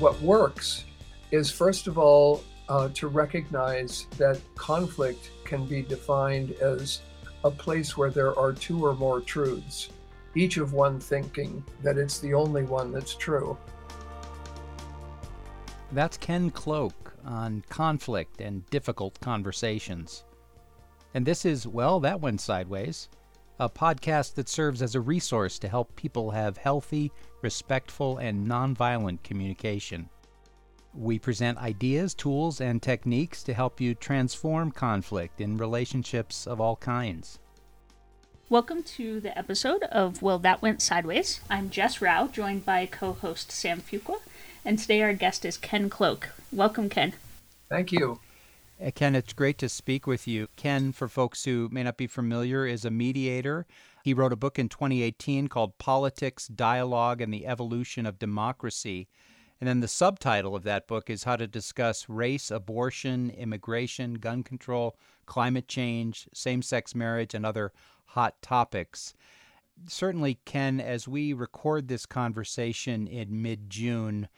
what works is, first of all, uh, to recognize that conflict can be defined as a place where there are two or more truths, each of one thinking that it's the only one that's true. That's Ken Cloke on conflict and difficult conversations. And this is, well, that went sideways, a podcast that serves as a resource to help people have healthy, respectful, and nonviolent communication. We present ideas, tools, and techniques to help you transform conflict in relationships of all kinds. Welcome to the episode of Well That Went Sideways. I'm Jess Rao, joined by co host Sam Fuqua, and today our guest is Ken Cloke. Welcome, Ken. Thank you. Uh, Ken, it's great to speak with you. Ken, for folks who may not be familiar, is a mediator. He wrote a book in 2018 called Politics, Dialogue, and the Evolution of Democracy. And then the subtitle of that book is How to Discuss Race, Abortion, Immigration, Gun Control, Climate Change, Same Sex Marriage, and Other Hot Topics. Certainly, Ken, as we record this conversation in mid June,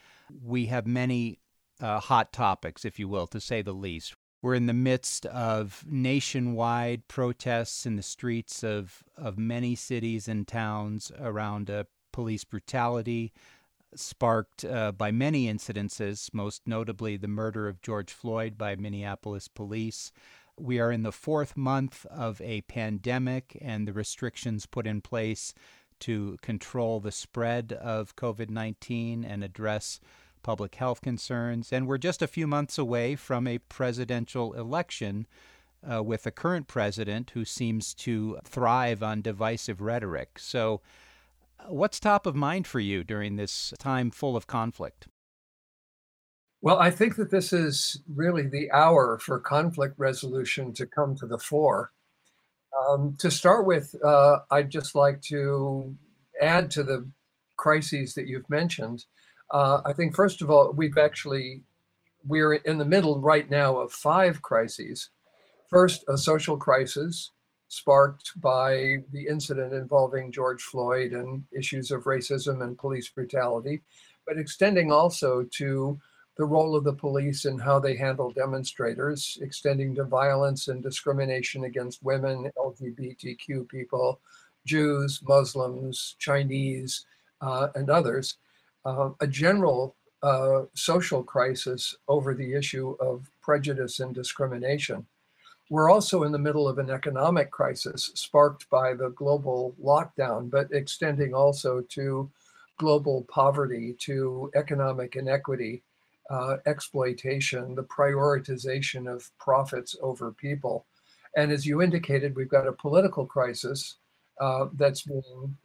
we have many uh, hot topics, if you will, to say the least. We're in the midst of nationwide protests in the streets of, of many cities and towns around uh, police brutality, sparked uh, by many incidences, most notably the murder of George Floyd by Minneapolis police. We are in the fourth month of a pandemic, and the restrictions put in place to control the spread of COVID 19 and address public health concerns. And we're just a few months away from a presidential election. Uh, with a current president who seems to thrive on divisive rhetoric. So, What's top of mind for you during this time full of conflict? Well, I think that this is really the hour for conflict resolution to come to the fore. Um, to start with, uh, I'd just like to add to the crises that you've mentioned. Uh, I think, first of all, we've actually, we're in the middle right now of five crises. First, a social crisis, sparked by the incident involving George Floyd and issues of racism and police brutality, but extending also to the role of the police and how they handle demonstrators, extending to violence and discrimination against women, LGBTQ people, Jews, Muslims, Chinese, uh, and others. Uh, a general uh, social crisis over the issue of prejudice and discrimination. We're also in the middle of an economic crisis sparked by the global lockdown, but extending also to global poverty, to economic inequity, uh, exploitation, the prioritization of profits over people. And as you indicated, we've got a political crisis uh, that's being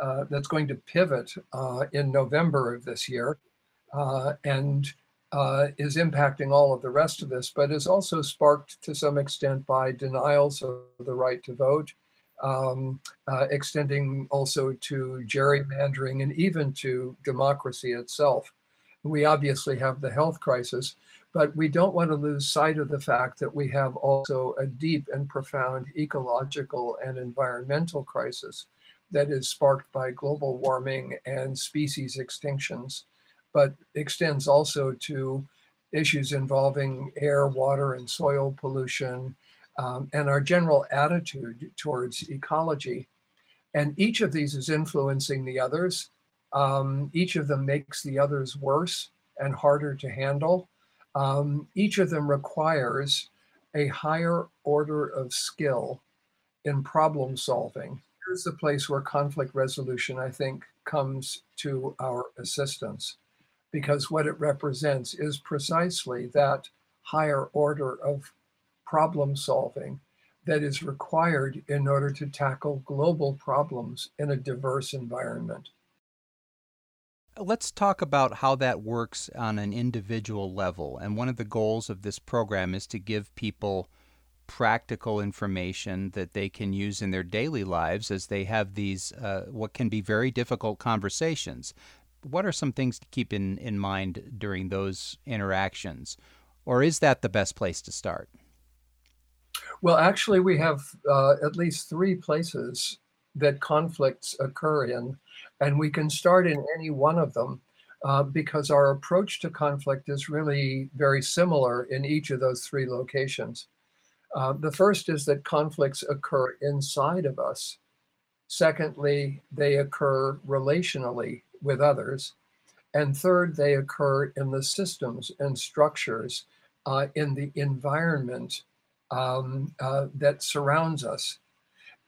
uh, that's going to pivot uh, in November of this year, uh, and uh, is impacting all of the rest of this, but is also sparked to some extent by denials of the right to vote, um, uh, extending also to gerrymandering and even to democracy itself. We obviously have the health crisis, but we don't want to lose sight of the fact that we have also a deep and profound ecological and environmental crisis that is sparked by global warming and species extinctions but extends also to issues involving air, water, and soil pollution, um, and our general attitude towards ecology. And each of these is influencing the others. Um, each of them makes the others worse and harder to handle. Um, each of them requires a higher order of skill in problem solving. Here's the place where conflict resolution, I think, comes to our assistance because what it represents is precisely that higher order of problem solving that is required in order to tackle global problems in a diverse environment. Let's talk about how that works on an individual level. And one of the goals of this program is to give people practical information that they can use in their daily lives as they have these, uh, what can be very difficult conversations what are some things to keep in, in mind during those interactions? Or is that the best place to start? Well, actually, we have uh, at least three places that conflicts occur in, and we can start in any one of them. uh, because our approach to conflict is really very similar in each of those three locations. Uh, the first is that conflicts occur inside of us. Secondly, they occur relationally with others. And third, they occur in the systems and structures uh, in the environment um, uh, that surrounds us.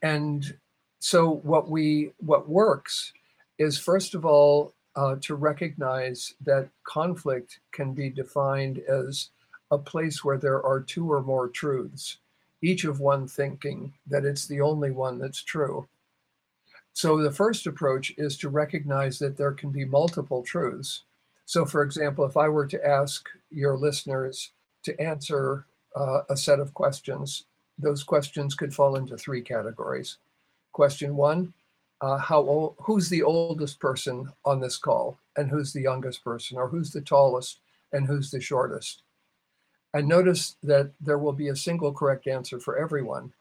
And so, what we what works is first of all uh, to recognize that conflict can be defined as a place where there are two or more truths, each of one thinking that it's the only one that's true. So the first approach is to recognize that there can be multiple truths. So, for example, if I were to ask your listeners to answer uh, a set of questions, those questions could fall into three categories. Question one uh, how old, who's the oldest person on this call and who's the youngest person or who's the tallest and who's the shortest and notice that there will be a single correct answer for everyone.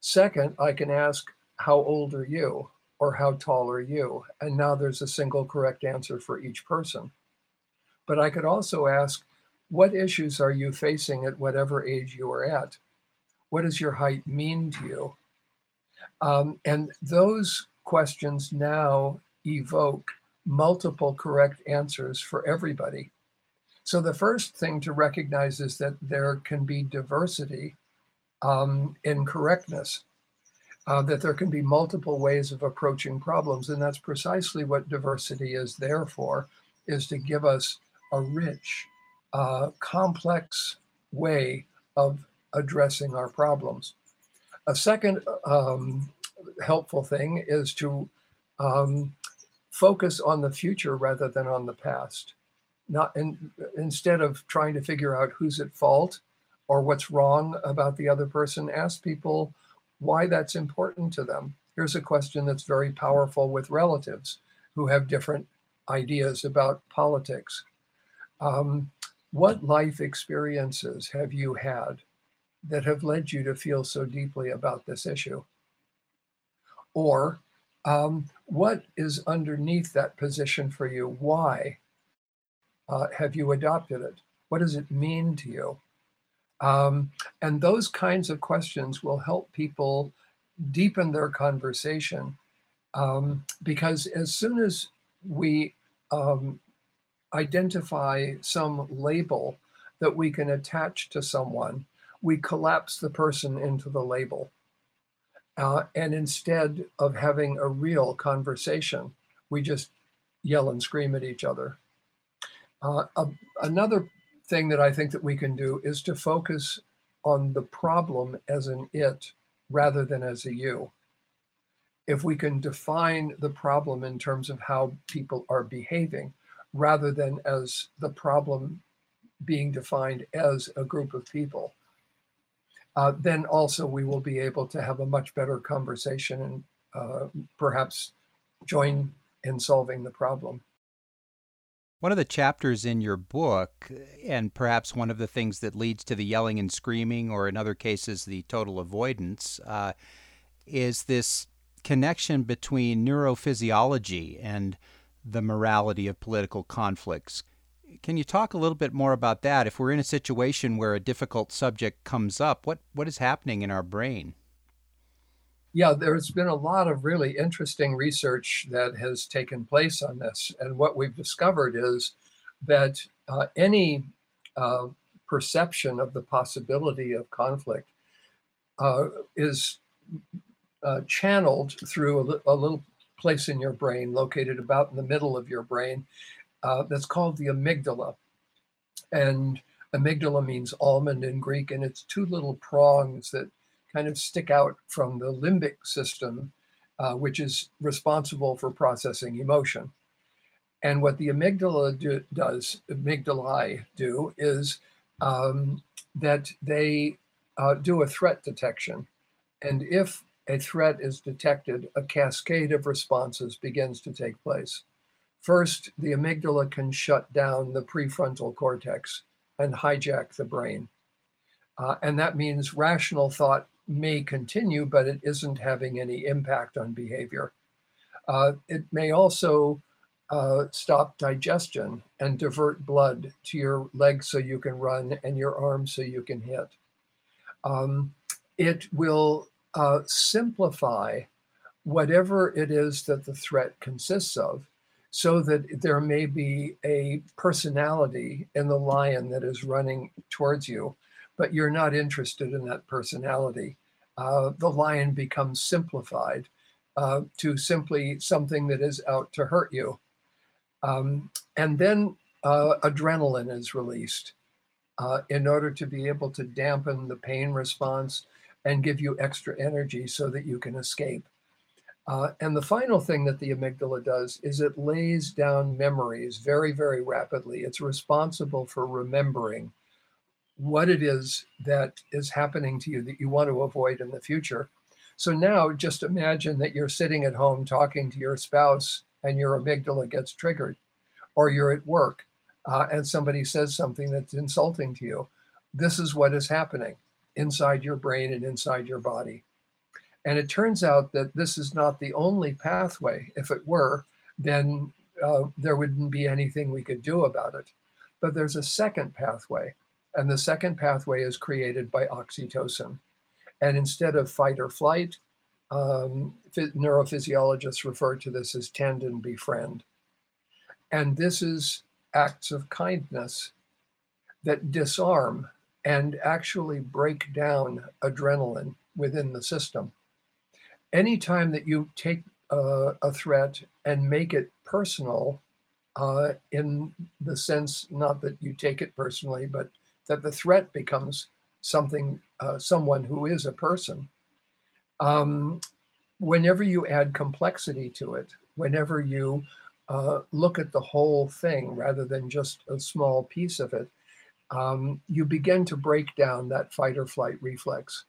Second i can ask how old are you? or how tall are you? And now there's a single correct answer for each person. But i could also ask what issues are you facing at whatever age you are at? What does your height mean to you? Um, and those questions now evoke multiple correct answers for everybody. So the first thing to recognize is that there can be diversity um, in correctness, uh, that there can be multiple ways of approaching problems. And that's precisely what diversity is there for, is to give us a rich, uh, complex way of addressing our problems. A second um, helpful thing is to um, focus on the future rather than on the past. Not in, instead of trying to figure out who's at fault or what's wrong about the other person, ask people why that's important to them. Here's a question that's very powerful with relatives who have different ideas about politics. Um, what life experiences have you had that have led you to feel so deeply about this issue? Or um, what is underneath that position for you? Why uh, have you adopted it? What does it mean to you? Um, and those kinds of questions will help people deepen their conversation um, because as soon as we um, identify some label that we can attach to someone, we collapse the person into the label. Uh, and instead of having a real conversation, we just yell and scream at each other. Uh, a, another thing that I think that we can do is to focus on the problem as an it rather than as a you. If we can define the problem in terms of how people are behaving rather than as the problem being defined as a group of people, uh, then also we will be able to have a much better conversation and uh, perhaps join in solving the problem. One of the chapters in your book, and perhaps one of the things that leads to the yelling and screaming, or in other cases, the total avoidance, uh, is this connection between neurophysiology and the morality of political conflicts. Can you talk a little bit more about that? If we're in a situation where a difficult subject comes up, what, what is happening in our brain? Yeah, there's been a lot of really interesting research that has taken place on this. And what we've discovered is that uh, any uh, perception of the possibility of conflict uh, is uh, channeled through a, a little place in your brain located about in the middle of your brain uh, that's called the amygdala. And amygdala means almond in Greek, and it's two little prongs that kind of stick out from the limbic system, uh, which is responsible for processing emotion. And what the amygdala do, does, amygdalae do, is um, that they uh, do a threat detection. And if a threat is detected, a cascade of responses begins to take place. First, the amygdala can shut down the prefrontal cortex and hijack the brain. Uh, and that means rational thought may continue, but it isn't having any impact on behavior. Uh, it may also uh, stop digestion and divert blood to your legs so you can run and your arms so you can hit. Um, it will uh, simplify whatever it is that the threat consists of so that there may be a personality in the lion that is running towards you, but you're not interested in that personality. Uh, the lion becomes simplified uh, to simply something that is out to hurt you. Um, and then uh, adrenaline is released uh, in order to be able to dampen the pain response and give you extra energy so that you can escape. Uh, and the final thing that the amygdala does is it lays down memories very, very rapidly. It's responsible for remembering what it is that is happening to you that you want to avoid in the future. So now just imagine that you're sitting at home talking to your spouse and your amygdala gets triggered, or you're at work uh, and somebody says something that's insulting to you. This is what is happening inside your brain and inside your body. And it turns out that this is not the only pathway. If it were, then uh, there wouldn't be anything we could do about it. But there's a second pathway, and the second pathway is created by oxytocin. And instead of fight or flight, um, neurophysiologists refer to this as tend and befriend. And this is acts of kindness that disarm and actually break down adrenaline within the system anytime that you take uh, a threat and make it personal, uh, in the sense not that you take it personally, but that the threat becomes something, uh, someone who is a person. Um, whenever you add complexity to it, whenever you uh, look at the whole thing rather than just a small piece of it, um, you begin to break down that fight or flight reflex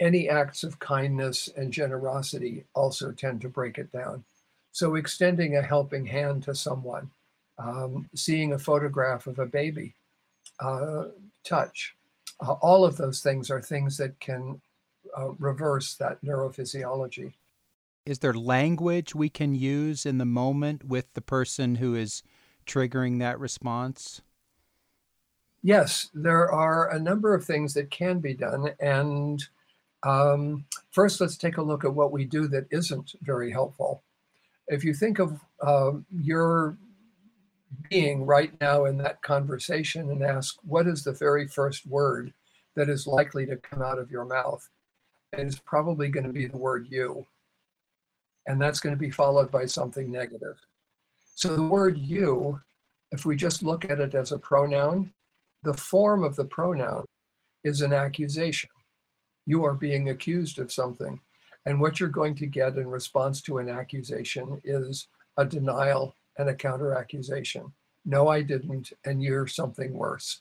any acts of kindness and generosity also tend to break it down. So, extending a helping hand to someone, um, seeing a photograph of a baby, uh, touch, uh, all of those things are things that can uh, reverse that neurophysiology. Is there language we can use in the moment with the person who is triggering that response? Yes, there are a number of things that can be done. And um, first, let's take a look at what we do that isn't very helpful. If you think of uh, your being right now in that conversation and ask, what is the very first word that is likely to come out of your mouth? And it's probably going to be the word you. And that's going to be followed by something negative. So the word you, if we just look at it as a pronoun, the form of the pronoun is an accusation you are being accused of something. And what you're going to get in response to an accusation is a denial and a counter accusation. No, I didn't, and you're something worse.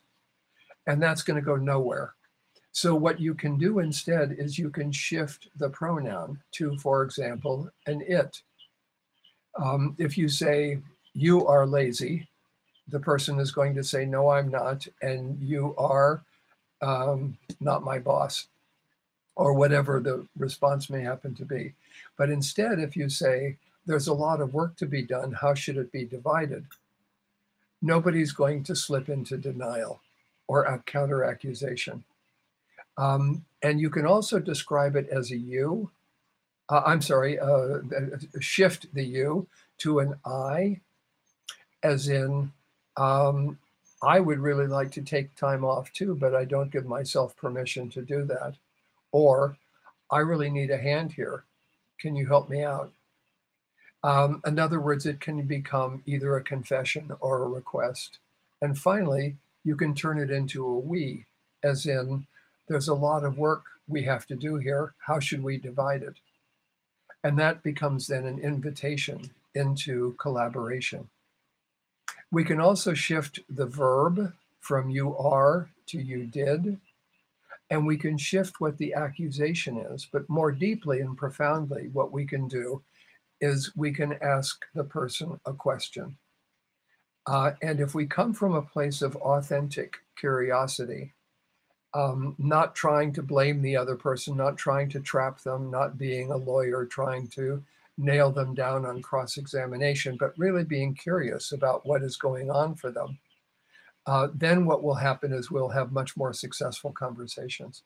And that's going to go nowhere. So, what you can do instead is you can shift the pronoun to, for example, an it. Um, if you say, you are lazy, the person is going to say, no, I'm not, and you are um, not my boss or whatever the response may happen to be. But instead, if you say, there's a lot of work to be done, how should it be divided? Nobody's going to slip into denial or a counter accusation. Um, and you can also describe it as a you. Uh, I'm sorry, uh, shift the you to an I, as in, um, I would really like to take time off too, but I don't give myself permission to do that. Or, I really need a hand here. Can you help me out? Um, in other words, it can become either a confession or a request. And finally, you can turn it into a we, as in, there's a lot of work we have to do here. How should we divide it? And that becomes then an invitation into collaboration. We can also shift the verb from you are to you did and we can shift what the accusation is. But more deeply and profoundly, what we can do is we can ask the person a question. Uh, and if we come from a place of authentic curiosity, um, not trying to blame the other person, not trying to trap them, not being a lawyer, trying to nail them down on cross examination, but really being curious about what is going on for them. Uh, then what will happen is we'll have much more successful conversations.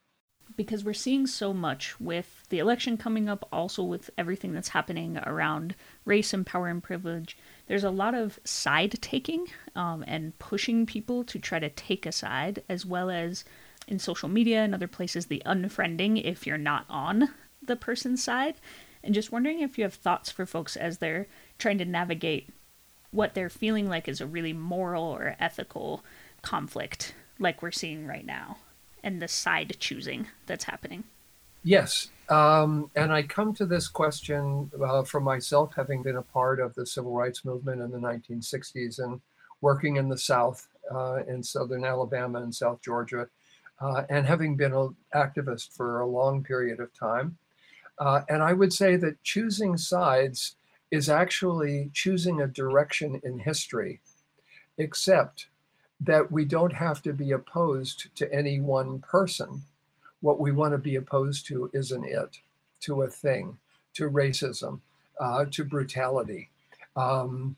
Because we're seeing so much with the election coming up, also with everything that's happening around race and power and privilege. There's a lot of side taking um, and pushing people to try to take a side, as well as in social media and other places, the unfriending if you're not on the person's side and just wondering if you have thoughts for folks as they're trying to navigate what they're feeling like is a really moral or ethical conflict like we're seeing right now and the side choosing that's happening. Yes. Um, and I come to this question uh, from myself, having been a part of the civil rights movement in the 1960s and working in the South, uh, in Southern Alabama and South Georgia, uh, and having been an activist for a long period of time. Uh, and I would say that choosing sides is actually choosing a direction in history, except that we don't have to be opposed to any one person. What we want to be opposed to is an it, to a thing, to racism, uh, to brutality. Um,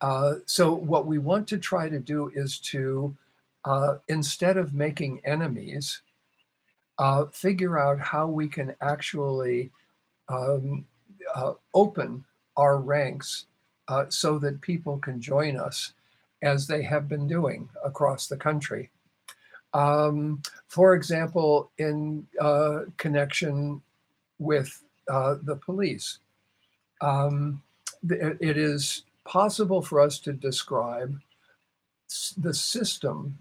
uh, so, what we want to try to do is to, uh, instead of making enemies, uh, figure out how we can actually um, uh, open our ranks uh, so that people can join us as they have been doing across the country. Um, for example, in uh, connection with uh, the police, um, it is possible for us to describe the system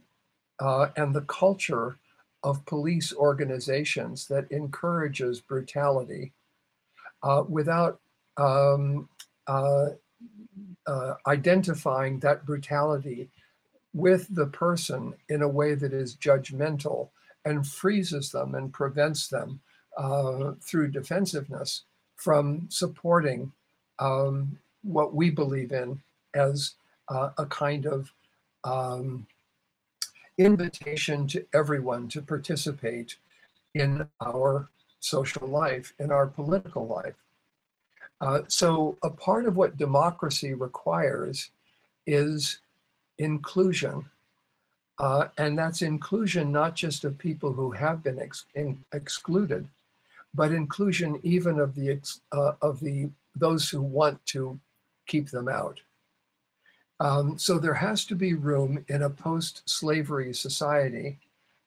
uh, and the culture of police organizations that encourages brutality uh, without um, uh, identifying that brutality with the person in a way that is judgmental and freezes them and prevents them uh, through defensiveness from supporting um, what we believe in as uh, a kind of um, invitation to everyone to participate in our social life, in our political life. Uh, so, a part of what democracy requires is inclusion. Uh, and that's inclusion not just of people who have been ex- excluded, but inclusion even of the uh, of the those who want to keep them out. Um, so there has to be room in a post-slavery society,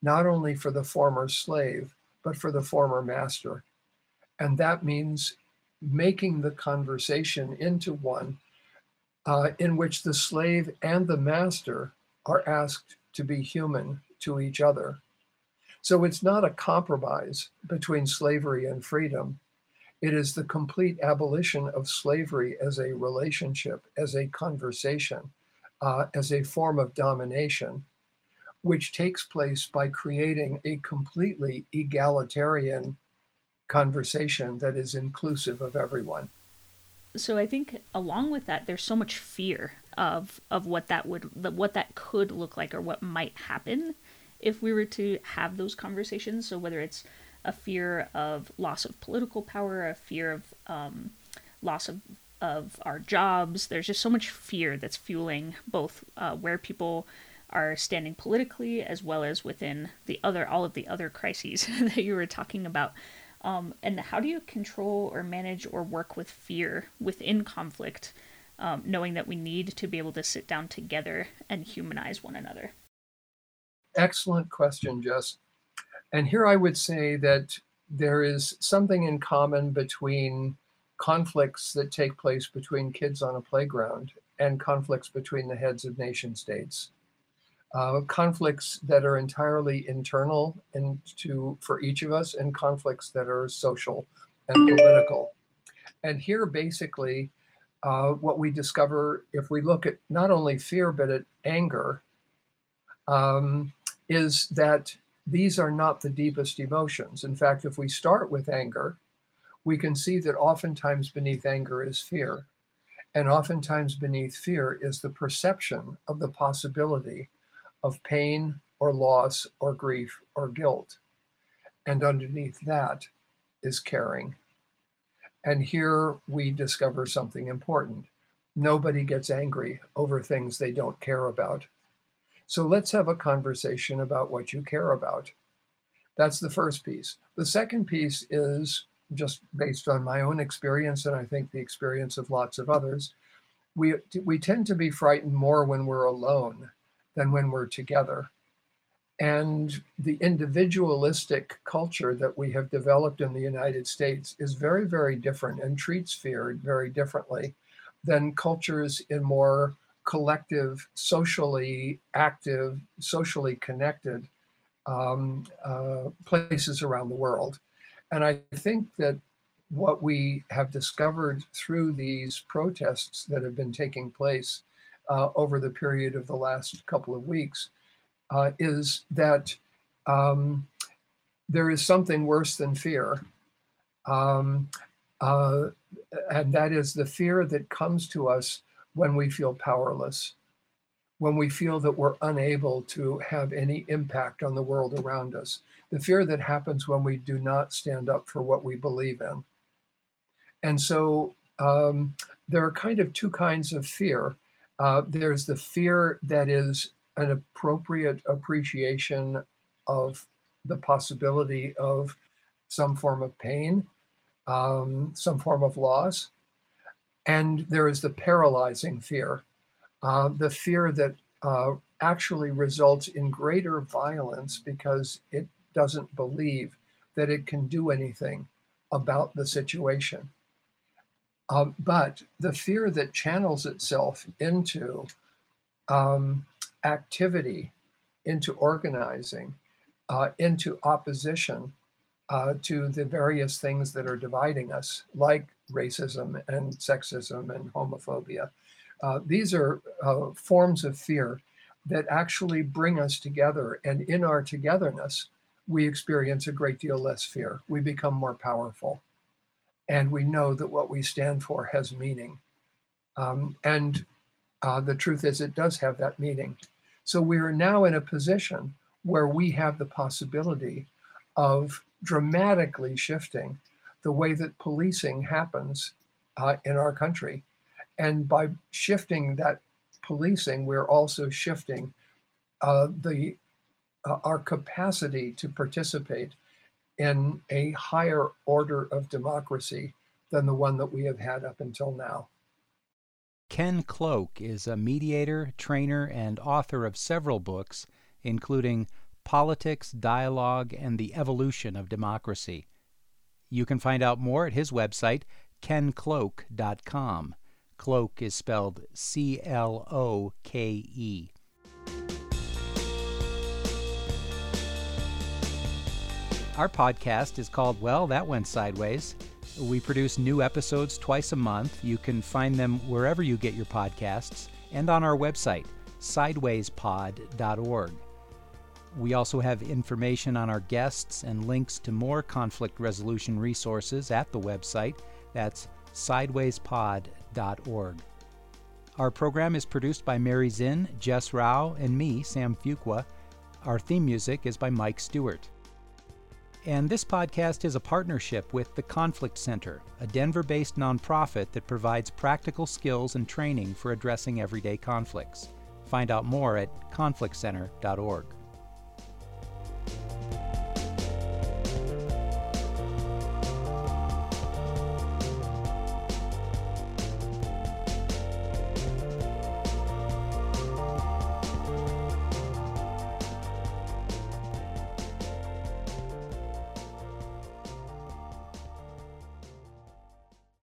not only for the former slave, but for the former master. And that means making the conversation into one uh, in which the slave and the master are asked to be human to each other. So it's not a compromise between slavery and freedom. It is the complete abolition of slavery as a relationship, as a conversation, uh, as a form of domination which takes place by creating a completely egalitarian conversation that is inclusive of everyone. So I think along with that, there's so much fear of of what that would what that could look like or what might happen if we were to have those conversations. So whether it's a fear of loss of political power, a fear of um, loss of of our jobs. There's just so much fear that's fueling both uh, where people are standing politically as well as within the other all of the other crises that you were talking about um, and how do you control or manage or work with fear within conflict um, knowing that we need to be able to sit down together and humanize one another? Excellent question jess. And here i would say that there is something in common between conflicts that take place between kids on a playground and conflicts between the heads of nation states uh, conflicts that are entirely internal and to for each of us and conflicts that are social and political. And here basically uh, what we discover if we look at not only fear but at anger um, is that these are not the deepest emotions. In fact if we start with anger we can see that oftentimes beneath anger is fear and oftentimes beneath fear is the perception of the possibility of pain or loss or grief or guilt. And underneath that is caring. And here we discover something important. Nobody gets angry over things they don't care about. So let's have a conversation about what you care about. That's the first piece. The second piece is just based on my own experience, and I think the experience of lots of others. We, we tend to be frightened more when we're alone than when we're together. And the individualistic culture that we have developed in the United States is very, very different and treats fear very differently than cultures in more collective, socially active, socially connected um, uh, places around the world. And I think that what we have discovered through these protests that have been taking place uh, over the period of the last couple of weeks uh, is that um, there is something worse than fear. Um, uh, and that is the fear that comes to us when we feel powerless, when we feel that we're unable to have any impact on the world around us, the fear that happens when we do not stand up for what we believe in. And so um, there are kind of two kinds of fear. Uh, there's the fear that is an appropriate appreciation of the possibility of some form of pain, um, some form of loss. And there is the paralyzing fear, uh, the fear that uh, actually results in greater violence because it doesn't believe that it can do anything about the situation. Um, but the fear that channels itself into um, activity, into organizing, uh, into opposition uh, to the various things that are dividing us, like racism and sexism and homophobia. Uh, these are uh, forms of fear that actually bring us together. And in our togetherness, we experience a great deal less fear. We become more powerful. And we know that what we stand for has meaning. Um, and uh, the truth is, it does have that meaning. So we are now in a position where we have the possibility of dramatically shifting the way that policing happens uh, in our country. And by shifting that policing, we're also shifting uh, the uh, our capacity to participate in a higher order of democracy than the one that we have had up until now. Ken Cloke is a mediator, trainer, and author of several books, including Politics, Dialogue, and the Evolution of Democracy. You can find out more at his website, kencloke.com. Cloke is spelled C L O K E. Our podcast is called Well, That Went Sideways. We produce new episodes twice a month. You can find them wherever you get your podcasts and on our website, sidewayspod.org. We also have information on our guests and links to more conflict resolution resources at the website. That's sidewayspod.org. Our program is produced by Mary Zinn, Jess Rao, and me, Sam Fuqua. Our theme music is by Mike Stewart. And this podcast is a partnership with the Conflict Center, a Denver based nonprofit that provides practical skills and training for addressing everyday conflicts. Find out more at conflictcenter.org.